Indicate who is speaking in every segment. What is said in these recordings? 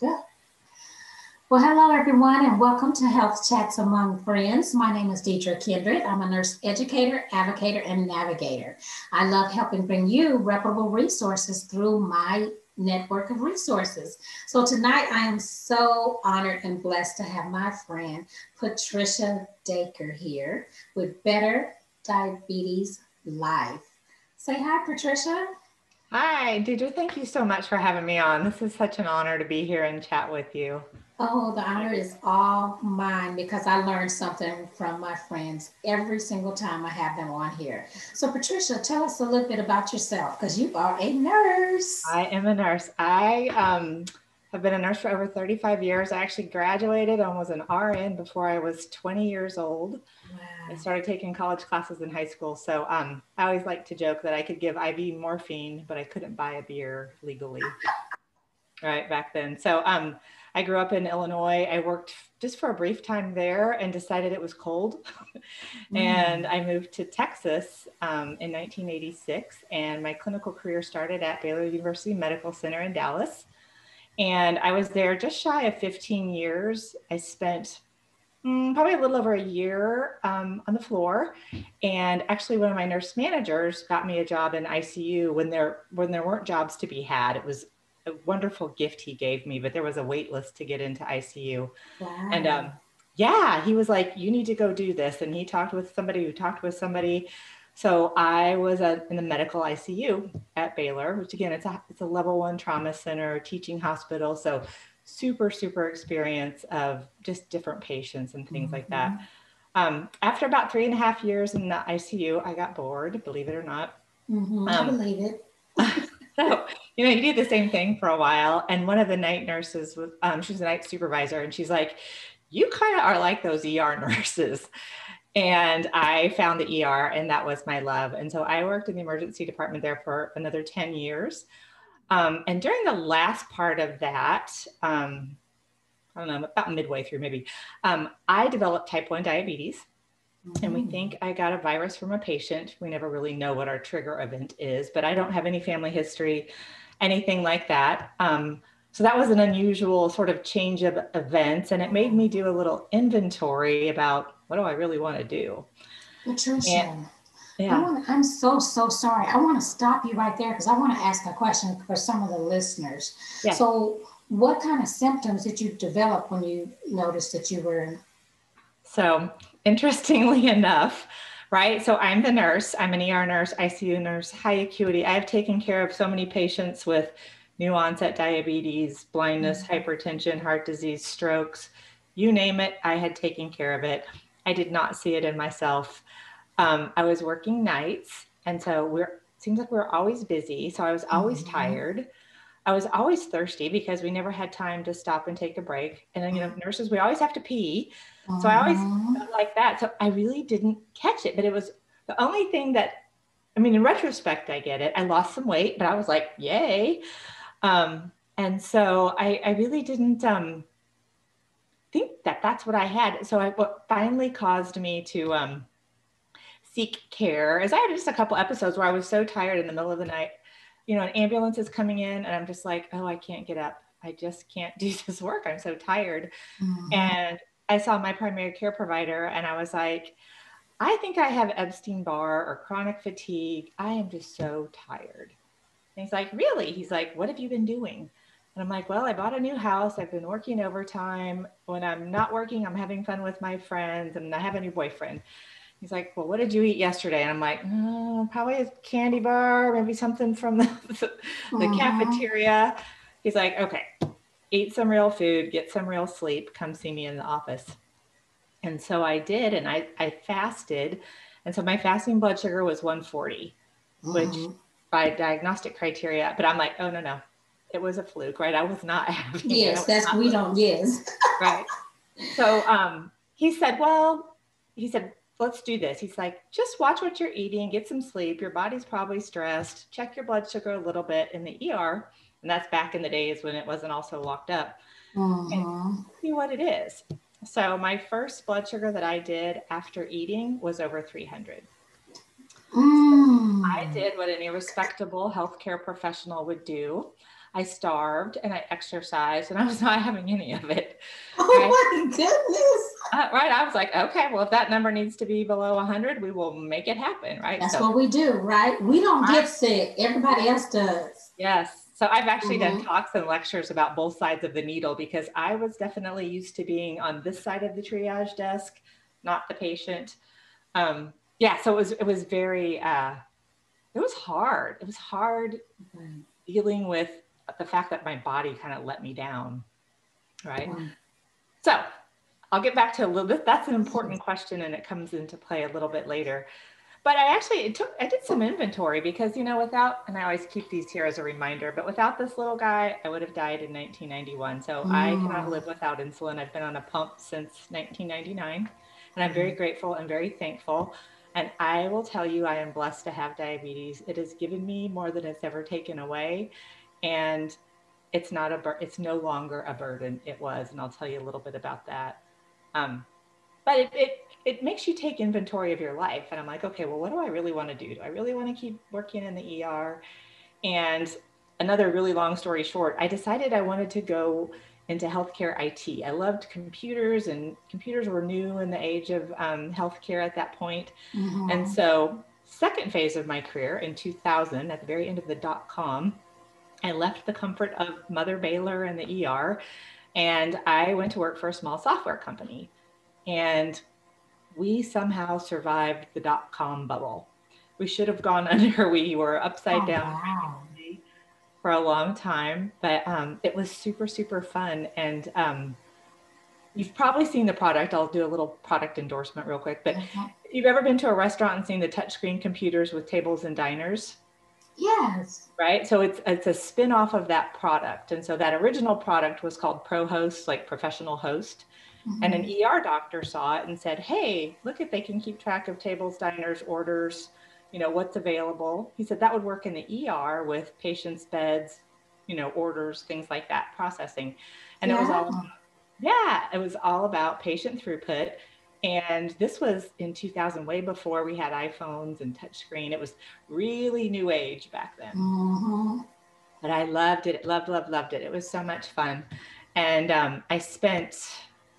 Speaker 1: Good. Well, hello everyone, and welcome to Health Chats Among Friends. My name is Deidre Kindred. I'm a nurse educator, advocator, and navigator. I love helping bring you reputable resources through my network of resources. So tonight I am so honored and blessed to have my friend Patricia Daker here with Better Diabetes Life. Say hi, Patricia.
Speaker 2: Hi, Deidre. Thank you so much for having me on. This is such an honor to be here and chat with you.
Speaker 1: Oh, the honor is all mine because I learned something from my friends every single time I have them on here. So, Patricia, tell us a little bit about yourself because you are a nurse.
Speaker 2: I am a nurse. I um, have been a nurse for over 35 years. I actually graduated and was an RN before I was 20 years old. Wow. I started taking college classes in high school. So um, I always like to joke that I could give IV morphine, but I couldn't buy a beer legally. right back then. So um, I grew up in Illinois. I worked just for a brief time there and decided it was cold. mm. And I moved to Texas um, in 1986. And my clinical career started at Baylor University Medical Center in Dallas. And I was there just shy of 15 years. I spent mm, probably a little over a year um, on the floor. And actually, one of my nurse managers got me a job in ICU when there when there weren't jobs to be had. It was a wonderful gift he gave me, but there was a wait list to get into ICU. Wow. And um, yeah, he was like, "You need to go do this," and he talked with somebody who talked with somebody. So I was in the medical ICU at Baylor, which again, it's a it's a level one trauma center, teaching hospital. So super super experience of just different patients and things mm-hmm. like that. Mm-hmm. Um, after about three and a half years in the ICU, I got bored. Believe it or not.
Speaker 1: Mm-hmm. Um, I believe it.
Speaker 2: so you know, you do the same thing for a while. And one of the night nurses was, um, she's a night supervisor, and she's like, "You kind of are like those ER nurses." And I found the ER, and that was my love. And so I worked in the emergency department there for another 10 years. Um, and during the last part of that, um, I don't know, about midway through maybe, um, I developed type 1 diabetes. Mm-hmm. And we mm. think I got a virus from a patient. We never really know what our trigger event is, but I don't have any family history anything like that. Um, so that was an unusual sort of change of events, and it made me do a little inventory about what do I really want to do.
Speaker 1: Patricia, and, yeah. I I'm so so sorry. I want to stop you right there because I want to ask a question for some of the listeners. Yeah. So, what kind of symptoms did you develop when you noticed that you were? In-
Speaker 2: so, interestingly enough, right? So I'm the nurse, I'm an ER nurse, ICU nurse, high acuity. I've taken care of so many patients with new onset diabetes, blindness, mm-hmm. hypertension, heart disease, strokes, you name it, I had taken care of it. I did not see it in myself. Um, I was working nights, and so we're seems like we are always busy. So I was always mm-hmm. tired. I was always thirsty because we never had time to stop and take a break. And then, you know, nurses, we always have to pee. So I always felt like that. So I really didn't catch it, but it was the only thing that, I mean, in retrospect, I get it. I lost some weight, but I was like, yay. Um, and so I, I really didn't um, think that that's what I had. So I, what finally caused me to um, seek care is I had just a couple episodes where I was so tired in the middle of the night. You know, an ambulance is coming in, and I'm just like, oh, I can't get up. I just can't do this work. I'm so tired. Mm-hmm. And I saw my primary care provider and I was like, I think I have Epstein Barr or chronic fatigue. I am just so tired. And he's like, Really? He's like, What have you been doing? And I'm like, Well, I bought a new house. I've been working overtime. When I'm not working, I'm having fun with my friends and I have a new boyfriend. He's like, Well, what did you eat yesterday? And I'm like, oh, Probably a candy bar, maybe something from the, the cafeteria. He's like, Okay, eat some real food, get some real sleep, come see me in the office. And so I did, and I, I fasted. And so my fasting blood sugar was 140, mm-hmm. which by diagnostic criteria, but I'm like, oh, no, no, it was a fluke, right? I was not having
Speaker 1: Yes, that's, we don't, yes.
Speaker 2: right. So um, he said, well, he said, let's do this. He's like, just watch what you're eating, get some sleep. Your body's probably stressed. Check your blood sugar a little bit in the ER and that's back in the days when it wasn't also locked up. And mm-hmm. see what it is. So my first blood sugar that I did after eating was over 300. Mm. I did what any respectable healthcare professional would do. I starved and I exercised and I was not having any of it.
Speaker 1: Oh right? my goodness.
Speaker 2: Uh, right. I was like, okay, well, if that number needs to be below 100, we will make it happen. Right.
Speaker 1: That's so, what we do. Right. We don't get sick, everybody else does.
Speaker 2: Yes. So I've actually mm-hmm. done talks and lectures about both sides of the needle because I was definitely used to being on this side of the triage desk, not the patient. Um, yeah. So it was, it was very, uh, it was hard. It was hard mm-hmm. dealing with the fact that my body kind of let me down. Right. Mm-hmm. So I'll get back to a little bit. That's an important question and it comes into play a little bit later but I actually it took I did some inventory because you know without and I always keep these here as a reminder, but without this little guy, I would have died in 1991. So mm. I cannot live without insulin. I've been on a pump since 1999, and I'm very grateful and very thankful. And I will tell you, I am blessed to have diabetes. It has given me more than it's ever taken away, and it's not a bur- it's no longer a burden. It was, and I'll tell you a little bit about that. Um, but it, it it makes you take inventory of your life. And I'm like, okay, well, what do I really want to do? Do I really want to keep working in the ER? And another really long story short, I decided I wanted to go into healthcare IT. I loved computers, and computers were new in the age of um, healthcare at that point. Mm-hmm. And so, second phase of my career in 2000, at the very end of the dot com, I left the comfort of Mother Baylor and the ER, and I went to work for a small software company. And we somehow survived the dot com bubble. We should have gone under. We were upside oh, down wow. for a long time, but um, it was super, super fun. And um, you've probably seen the product. I'll do a little product endorsement real quick. But mm-hmm. you've ever been to a restaurant and seen the touchscreen computers with tables and diners?
Speaker 1: Yes.
Speaker 2: Right. So it's it's a spin-off of that product. And so that original product was called Pro ProHost, like professional host. Mm-hmm. And an. ER doctor saw it and said, Hey, look if they can keep track of tables, diners, orders, you know, what's available. He said that would work in the ER with patients' beds, you know, orders, things like that, processing. And yeah. it was all yeah, it was all about patient throughput. And this was in 2000, way before we had iPhones and touchscreen. It was really new age back then. Mm-hmm. But I loved it. Loved, loved, loved it. It was so much fun. And um, I spent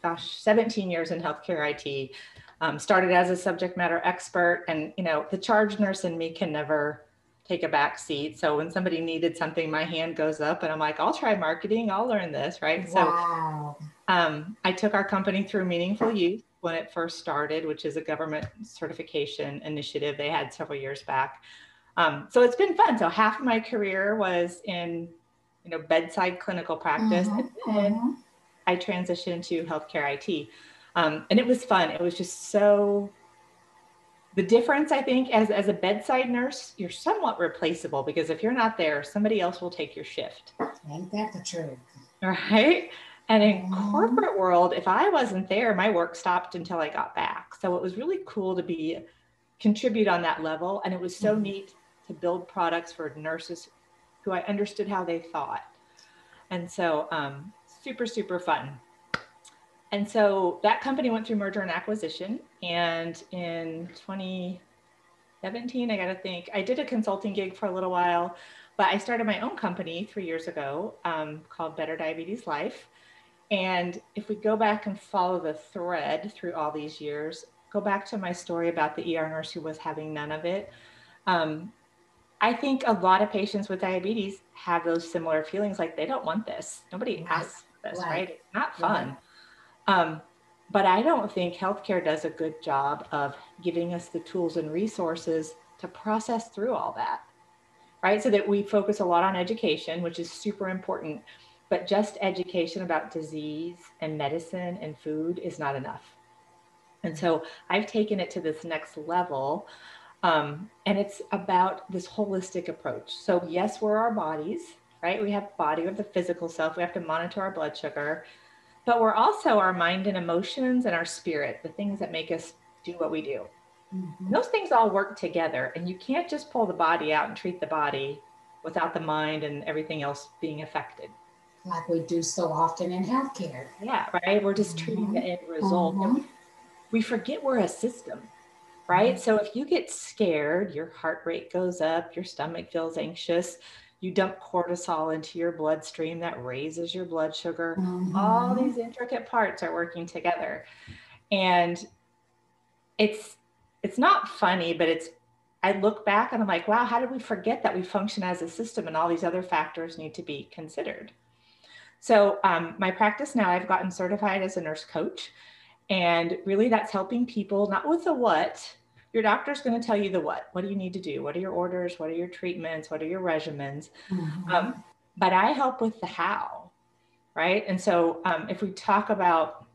Speaker 2: gosh, 17 years in healthcare IT. Um, started as a subject matter expert, and you know, the charge nurse in me can never take a back seat. So when somebody needed something, my hand goes up, and I'm like, I'll try marketing. I'll learn this, right? Wow. So um, I took our company through Meaningful Use when it first started, which is a government certification initiative they had several years back. Um, so it's been fun. So half of my career was in, you know, bedside clinical practice, mm-hmm. and mm-hmm. I transitioned to healthcare IT. Um, and it was fun. It was just so the difference, I think, as, as a bedside nurse, you're somewhat replaceable because if you're not there, somebody else will take your shift.
Speaker 1: Ain't that the truth?
Speaker 2: Right. And in corporate world, if I wasn't there, my work stopped until I got back. So it was really cool to be contribute on that level. And it was so mm-hmm. neat to build products for nurses who I understood how they thought. And so um, super, super fun. And so that company went through merger and acquisition. And in 2017, I got to think, I did a consulting gig for a little while, but I started my own company three years ago um, called Better Diabetes Life. And if we go back and follow the thread through all these years, go back to my story about the ER nurse who was having none of it. Um, I think a lot of patients with diabetes have those similar feelings like they don't want this. Nobody right. asks this, right? right? It's not fun. Right. Um, but I don't think healthcare does a good job of giving us the tools and resources to process through all that, right? So that we focus a lot on education, which is super important, but just education about disease and medicine and food is not enough. And so I've taken it to this next level. Um, and it's about this holistic approach. So, yes, we're our bodies, right? We have body, we have the physical self, we have to monitor our blood sugar, but we're also our mind and emotions and our spirit, the things that make us do what we do. Mm-hmm. Those things all work together, and you can't just pull the body out and treat the body without the mind and everything else being affected.
Speaker 1: Like we do so often in healthcare.
Speaker 2: Yeah, right. We're just treating mm-hmm. the end result. Mm-hmm. We forget we're a system, right? Mm-hmm. So if you get scared, your heart rate goes up, your stomach feels anxious, you dump cortisol into your bloodstream that raises your blood sugar. All these intricate parts are working together. And it's it's not funny, but it's I look back and I'm like, wow, how did we forget that we function as a system and all these other factors need to be considered? So, um, my practice now, I've gotten certified as a nurse coach. And really, that's helping people not with the what. Your doctor's going to tell you the what. What do you need to do? What are your orders? What are your treatments? What are your regimens?
Speaker 1: Mhm.
Speaker 2: Um, but I help with the how, right? And so, um, if we talk about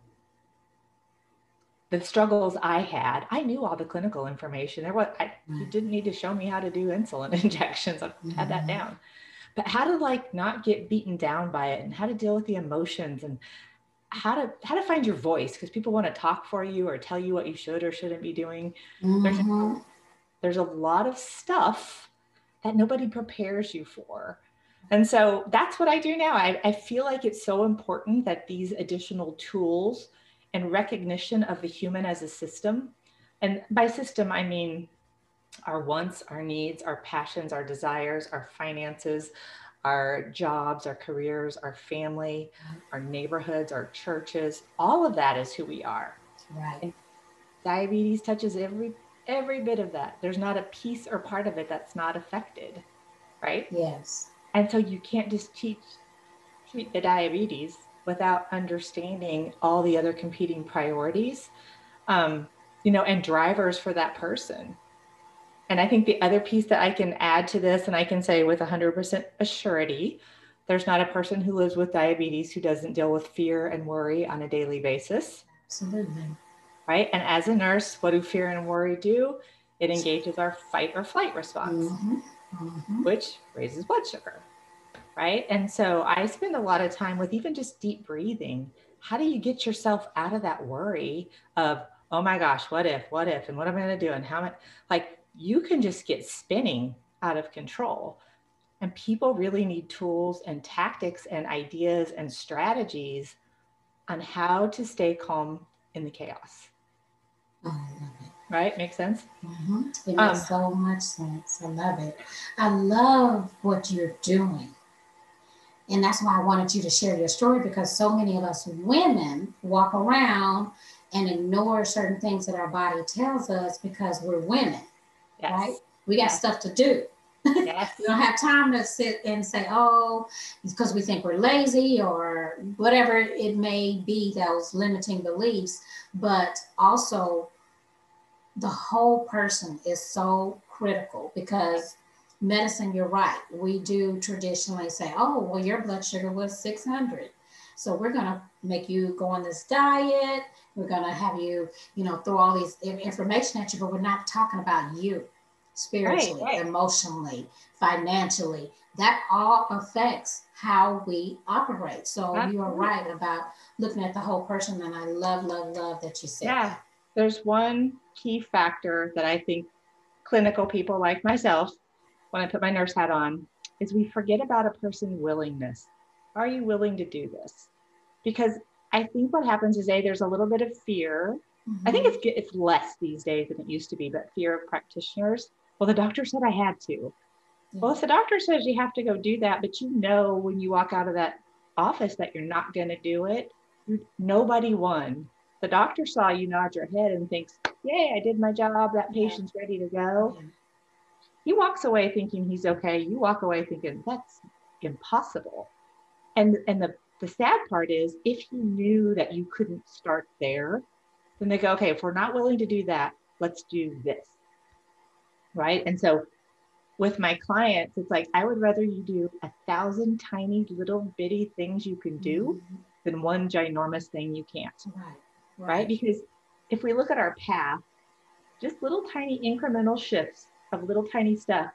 Speaker 2: the struggles I had, I knew all the clinical information. There was I, you didn't need to show me how to do insulin injections. I had that
Speaker 1: Mhm.
Speaker 2: down. But how to like not get beaten down by it, and how to deal with the emotions, and how to how to find your voice because people want to talk for you or tell you what you should or shouldn't be doing. There's
Speaker 1: Mhm.
Speaker 2: there's a lot of stuff that nobody prepares you for. And so that's what I do now. I, I feel like it's so important that these additional tools and recognition of the human as a system, and by system, I mean our wants, our needs, our passions, our desires, our finances, our jobs, our careers, our family, our neighborhoods, our churches, all of that is who we are.
Speaker 1: Right.
Speaker 2: diabetes touches every every bit of that. There's not a piece or part of it that's not affected right?
Speaker 1: Yes.
Speaker 2: and so you can't just teach treat the diabetes without understanding all the other competing priorities um, you know and drivers for that person and i think the other piece that i can add to this and i can say with 100% assurity there's not a person who lives with diabetes who doesn't deal with fear and worry on a daily basis
Speaker 1: Absolutely.
Speaker 2: right? And as a nurse, what do fear and worry do? It engages our fight or flight response,
Speaker 1: Mhm. Mhm.
Speaker 2: which raises blood sugar, right? And so I spend a lot of time with even just deep breathing. How do you get yourself out of that worry of, oh my gosh, what if, what if, and what am I going to do? And how am I, like, you can just get spinning out of control. And people really need tools and tactics and ideas and strategies on how to stay calm in the chaos.
Speaker 1: I love it.
Speaker 2: Right? Makes sense?
Speaker 1: Mhm. It
Speaker 2: Um,
Speaker 1: makes so much sense. I love it. I love what you're doing. And that's why I wanted you to share your story because so many of us women walk around and ignore certain things that our body tells us because we're women,
Speaker 2: Yes.
Speaker 1: right? We got
Speaker 2: Yeah.
Speaker 1: stuff to do.
Speaker 2: Yes.
Speaker 1: We don't have time to sit and say, oh, because we think we're lazy or whatever it may be, those limiting beliefs. But also, the whole person is so critical because medicine, you're right. We do traditionally say, oh, well, your blood sugar was 600. So we're going to make you go on this diet. We're going to have you, you know, throw all these information at you, but we're not talking about you spiritually,
Speaker 2: right.
Speaker 1: emotionally, financially. That all affects how we operate. So you are right about looking at the whole person. And I love, love, love that you said
Speaker 2: Yeah.
Speaker 1: that.
Speaker 2: There's one key factor that I think clinical people like myself, when I put my nurse hat on, is we forget about a person's willingness. Are you willing to do this? Because I think what happens is a there's a little bit of fear. I think mm-hmm. it's it's less these days than it used to be, but fear of practitioners. Well, the doctor said I had to. Well, if the doctor says you have to go do that, but you know when you walk out of that office that you're not going to do it, nobody won. The doctor saw you nod your head and thinks, Yay, I did my job. That patient's ready to go. He walks away thinking he's okay. You walk away thinking that's impossible. And and the, the sad part is if he knew that you couldn't start there, then they go, okay, if we're not willing to do that, let's do this. Right. And so with my clients, it's like I would rather you do a thousand tiny little bitty things you can do
Speaker 1: Mhm.
Speaker 2: than one ginormous thing you can't.
Speaker 1: Right.
Speaker 2: Right. Because if we look at our path, just little tiny incremental shifts of little tiny stuff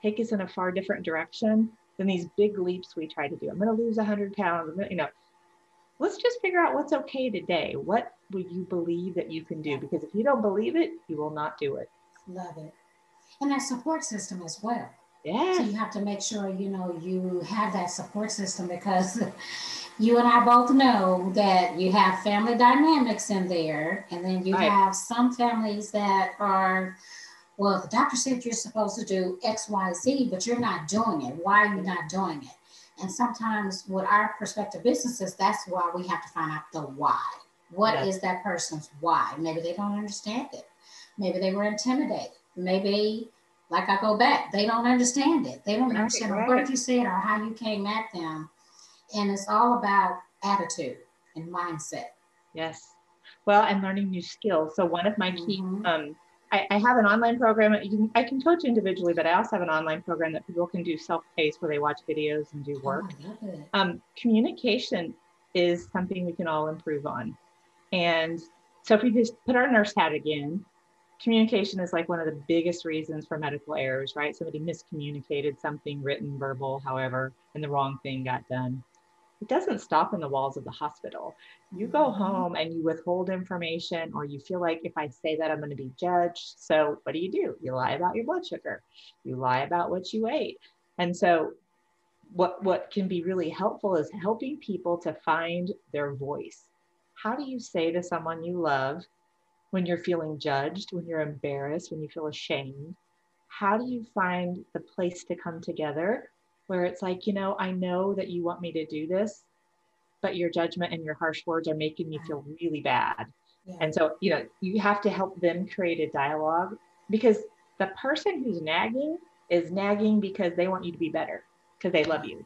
Speaker 2: take us in a far different direction than these big leaps we try to do. I'm going to lose 100 pounds. You know, let's just figure out what's okay today. What will you believe that you can do? Because if you don't believe it, you will not do it.
Speaker 1: Love it. And that support system as well.
Speaker 2: Yeah.
Speaker 1: So you have to make sure you know you have that support system because you and I both know that you have family dynamics in there, and then you
Speaker 2: Right.
Speaker 1: have some families that are well, the doctor said you're supposed to do X, Y, Z, but you're not doing it. Why are you not doing it? And sometimes with our prospective businesses, that's why we have to find out the why. What yes. is that person's why? Maybe they don't understand it. Maybe they were intimidated. Maybe, like I go back, they don't understand it. They don't understand right. what you said or how you came at them. And it's all about attitude and mindset.
Speaker 2: Yes. Well, and learning new skills. So one of my key mm-hmm. um, I, I, have an online program. Can, I can coach individually, but I also have an online program that people can do self-paced where they watch videos and do work. Oh, um, communication is something we can all improve on. And so if we just put our nurse hat again, communication is like one of the biggest reasons for medical errors, right? Somebody miscommunicated something written, verbal, however, and the wrong thing got done it doesn't stop in the walls of the hospital. You go mm-hmm. home and you withhold information, or you feel like if I say that, I'm going to be judged. So, what do you do? You lie about your blood sugar, you lie about what you ate. And so, what, what can be really helpful is helping people to find their voice. How do you say to someone you love when you're feeling judged, when you're embarrassed, when you feel ashamed? How do you find the place to come together where it's like, you know, I know that you want me to do this, but your judgment and your harsh words are making me feel really bad. Yeah. And so, you know, you have to help them create a dialogue because the person who's nagging is nagging because they want you to be better, because they love you.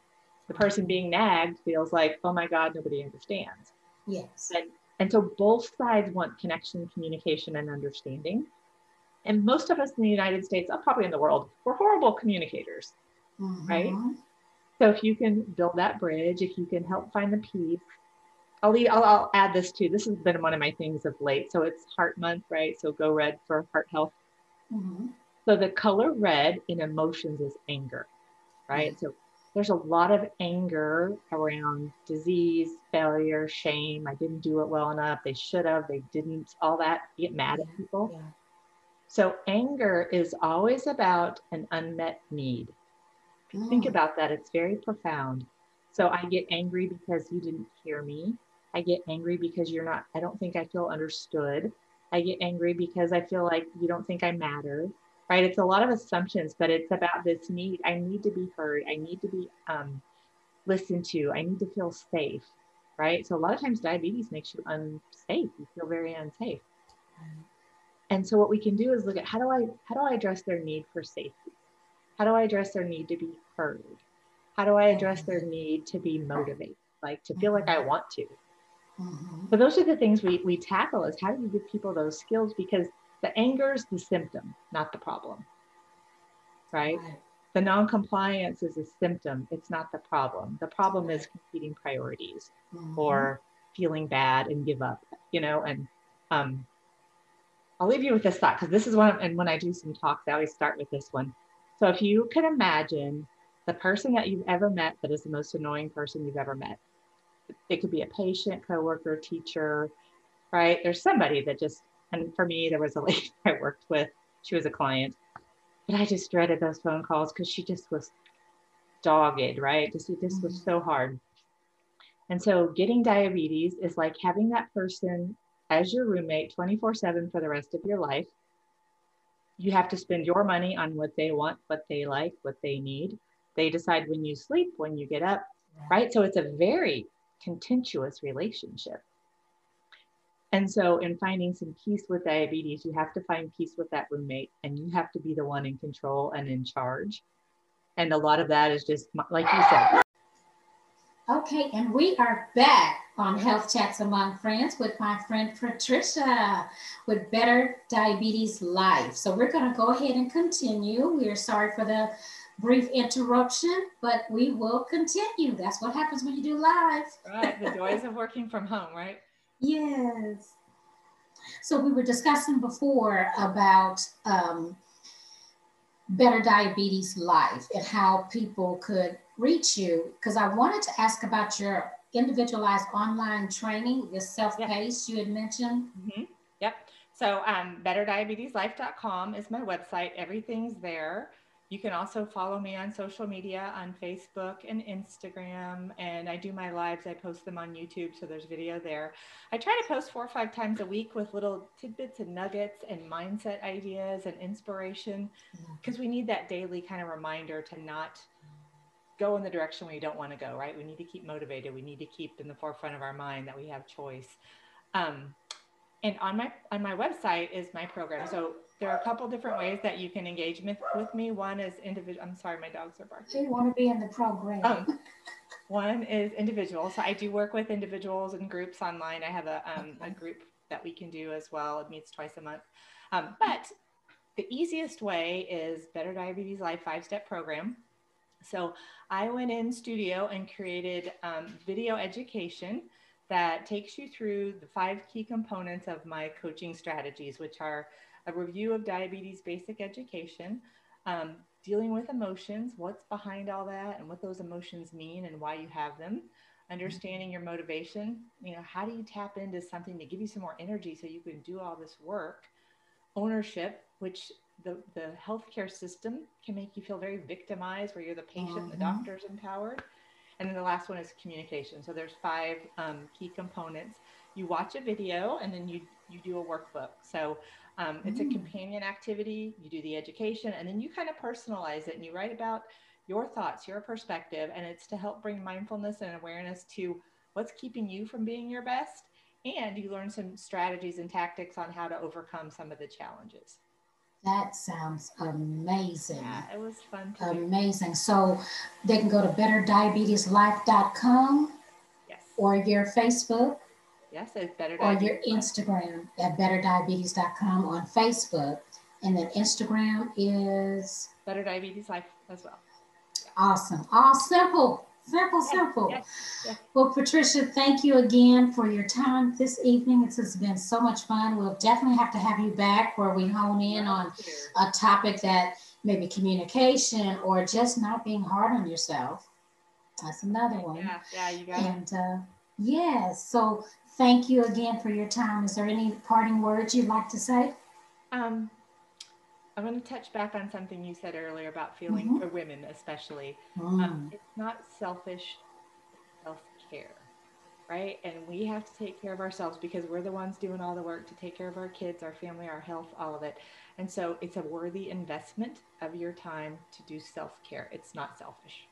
Speaker 2: The person being nagged feels like, oh my God, nobody understands.
Speaker 1: Yes.
Speaker 2: And, and so both sides want connection, communication, and understanding. And most of us in the United States, uh, probably in the world, we're horrible communicators mm-hmm. right? So if you can build that bridge, if you can help find the peace, I'll, leave, I'll, I'll add this too. This has been one of my things of late. So it's Heart Month, right? So go red for heart health. Mm-hmm. So the color red in emotions is anger, right? Mm-hmm. So there's a lot of anger around disease, failure, shame. I didn't do it well enough. They should have. They didn't. All that. You get mad at people. Yeah. So anger is always about an unmet need. Mm. Think about that. It's very profound. So I get angry because you didn't hear me. I get angry because you're not, I don't think I feel understood. I get angry because I feel like you don't think I matter, right? It's a lot of assumptions, but it's about this need. I need to be heard. I need to be um, listened to. I need to feel safe, right? So a lot of times diabetes makes you unsafe. You feel very unsafe. And so what we can do is look at how do I how do I address their need for safety? How do I address their need to be heard? How do I address their need to be motivated, like to feel like I want to? Mm-hmm. So those are the things we, we tackle is how do you give people those skills? Because the anger is the symptom, not the problem. Right? The non-compliance is a symptom. It's not the problem. The problem is competing priorities mm-hmm. or feeling bad and give up, you know, and um, I'll leave you with this thought because this is one, and when I do some talks, I always start with this one. So if you could imagine the person that you've ever met that is the most annoying person you've ever met, it could be a patient, coworker, teacher, right? There's somebody that just, and for me, there was a lady I worked with. She was a client, but I just dreaded those phone calls because she just was dogged, right? Just it just was mm-hmm. so hard. And so getting diabetes is like having that person as your roommate 24 7 for the rest of your life you have to spend your money on what they want, what they like, what they need. They decide when you sleep, when you get up, right? So it's a very contentious relationship. And so, in finding some peace with diabetes, you have to find peace with that roommate and you have to be the one in control and in charge. And a lot of that is just, like you said,
Speaker 1: Okay, and we are back on Health Chats Among Friends with my friend Patricia with Better Diabetes Life. So we're going to go ahead and continue. We are sorry for the brief interruption, but we will continue. That's what happens when you do live.
Speaker 2: Right, the joys of working from home, right?
Speaker 1: Yes. So we were discussing before about um, Better Diabetes Life and how people could reach you because I wanted to ask about your individualized online training, your self-paced yep. you had mentioned.
Speaker 2: Mm-hmm. Yep. So um, betterdiabeteslife.com is my website. Everything's there. You can also follow me on social media on Facebook and Instagram. And I do my lives, I post them on YouTube. So there's video there. I try to post four or five times a week with little tidbits and nuggets and mindset ideas and inspiration because mm-hmm. we need that daily kind of reminder to not go in the direction we don't want to go, right? We need to keep motivated. We need to keep in the forefront of our mind that we have choice. Um, and on my on my website is my program. So there are a couple different ways that you can engage with, with me. One is individual. I'm sorry, my dogs are barking.
Speaker 1: You want to be in the program. Um,
Speaker 2: one is individual. So I do work with individuals and groups online. I have a, um, a group that we can do as well. It meets twice a month. Um, but the easiest way is Better Diabetes Life five step program. So I went in studio and created um, video education that takes you through the five key components of my coaching strategies, which are a review of diabetes basic education, um, dealing with emotions, what's behind all that, and what those emotions mean and why you have them, understanding your motivation. You know, how do you tap into something to give you some more energy so you can do all this work? Ownership, which the, the healthcare system can make you feel very victimized, where you're the patient, mm-hmm. the doctor's empowered. And then the last one is communication. So there's five um, key components. You watch a video and then you you do a workbook. So um, it's mm. a companion activity. You do the education and then you kind of personalize it and you write about your thoughts, your perspective, and it's to help bring mindfulness and awareness to what's keeping you from being your best. And you learn some strategies and tactics on how to overcome some of the challenges.
Speaker 1: That sounds amazing.
Speaker 2: Yeah, it was fun.
Speaker 1: amazing. Do. So they can go to betterdiabeteslife.com.
Speaker 2: Yes.
Speaker 1: Or your Facebook.
Speaker 2: Yes, it's better.
Speaker 1: Or your Instagram at betterdiabetes.com on Facebook. And then Instagram is
Speaker 2: Better Diabetes Life as well.
Speaker 1: Awesome. All simple. Simple, simple. Yes, yes. Well, Patricia, thank you again for your time this evening. This has been so much fun. We'll definitely have to have you back where we hone in on a topic that maybe communication or just not being hard on yourself. That's another one.
Speaker 2: Yeah, yeah, you got
Speaker 1: and, it. Uh, yes, so thank you again for your time. Is there any parting words you'd like to say?
Speaker 2: Um, I want to touch back on something you said earlier about feeling mm-hmm. for women, especially. Mm. Um, it's not selfish self care, right? And we have to take care of ourselves because we're the ones doing all the work to take care of our kids, our family, our health, all of it. And so it's a worthy investment of your time to do self care. It's not selfish.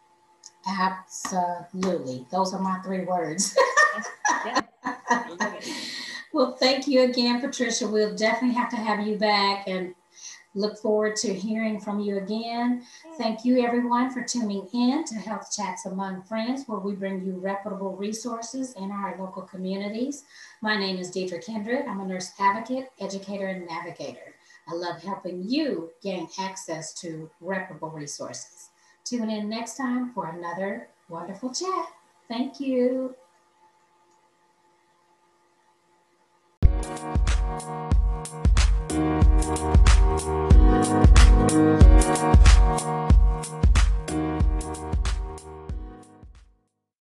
Speaker 1: Absolutely. Those are my three words. well, thank you again, Patricia. We'll definitely have to have you back and Look forward to hearing from you again. Thank you, everyone, for tuning in to Health Chats Among Friends, where we bring you reputable resources in our local communities. My name is Deidre Kindred. I'm a nurse advocate, educator, and navigator. I love helping you gain access to reputable resources. Tune in next time for another wonderful chat. Thank you. Thank you.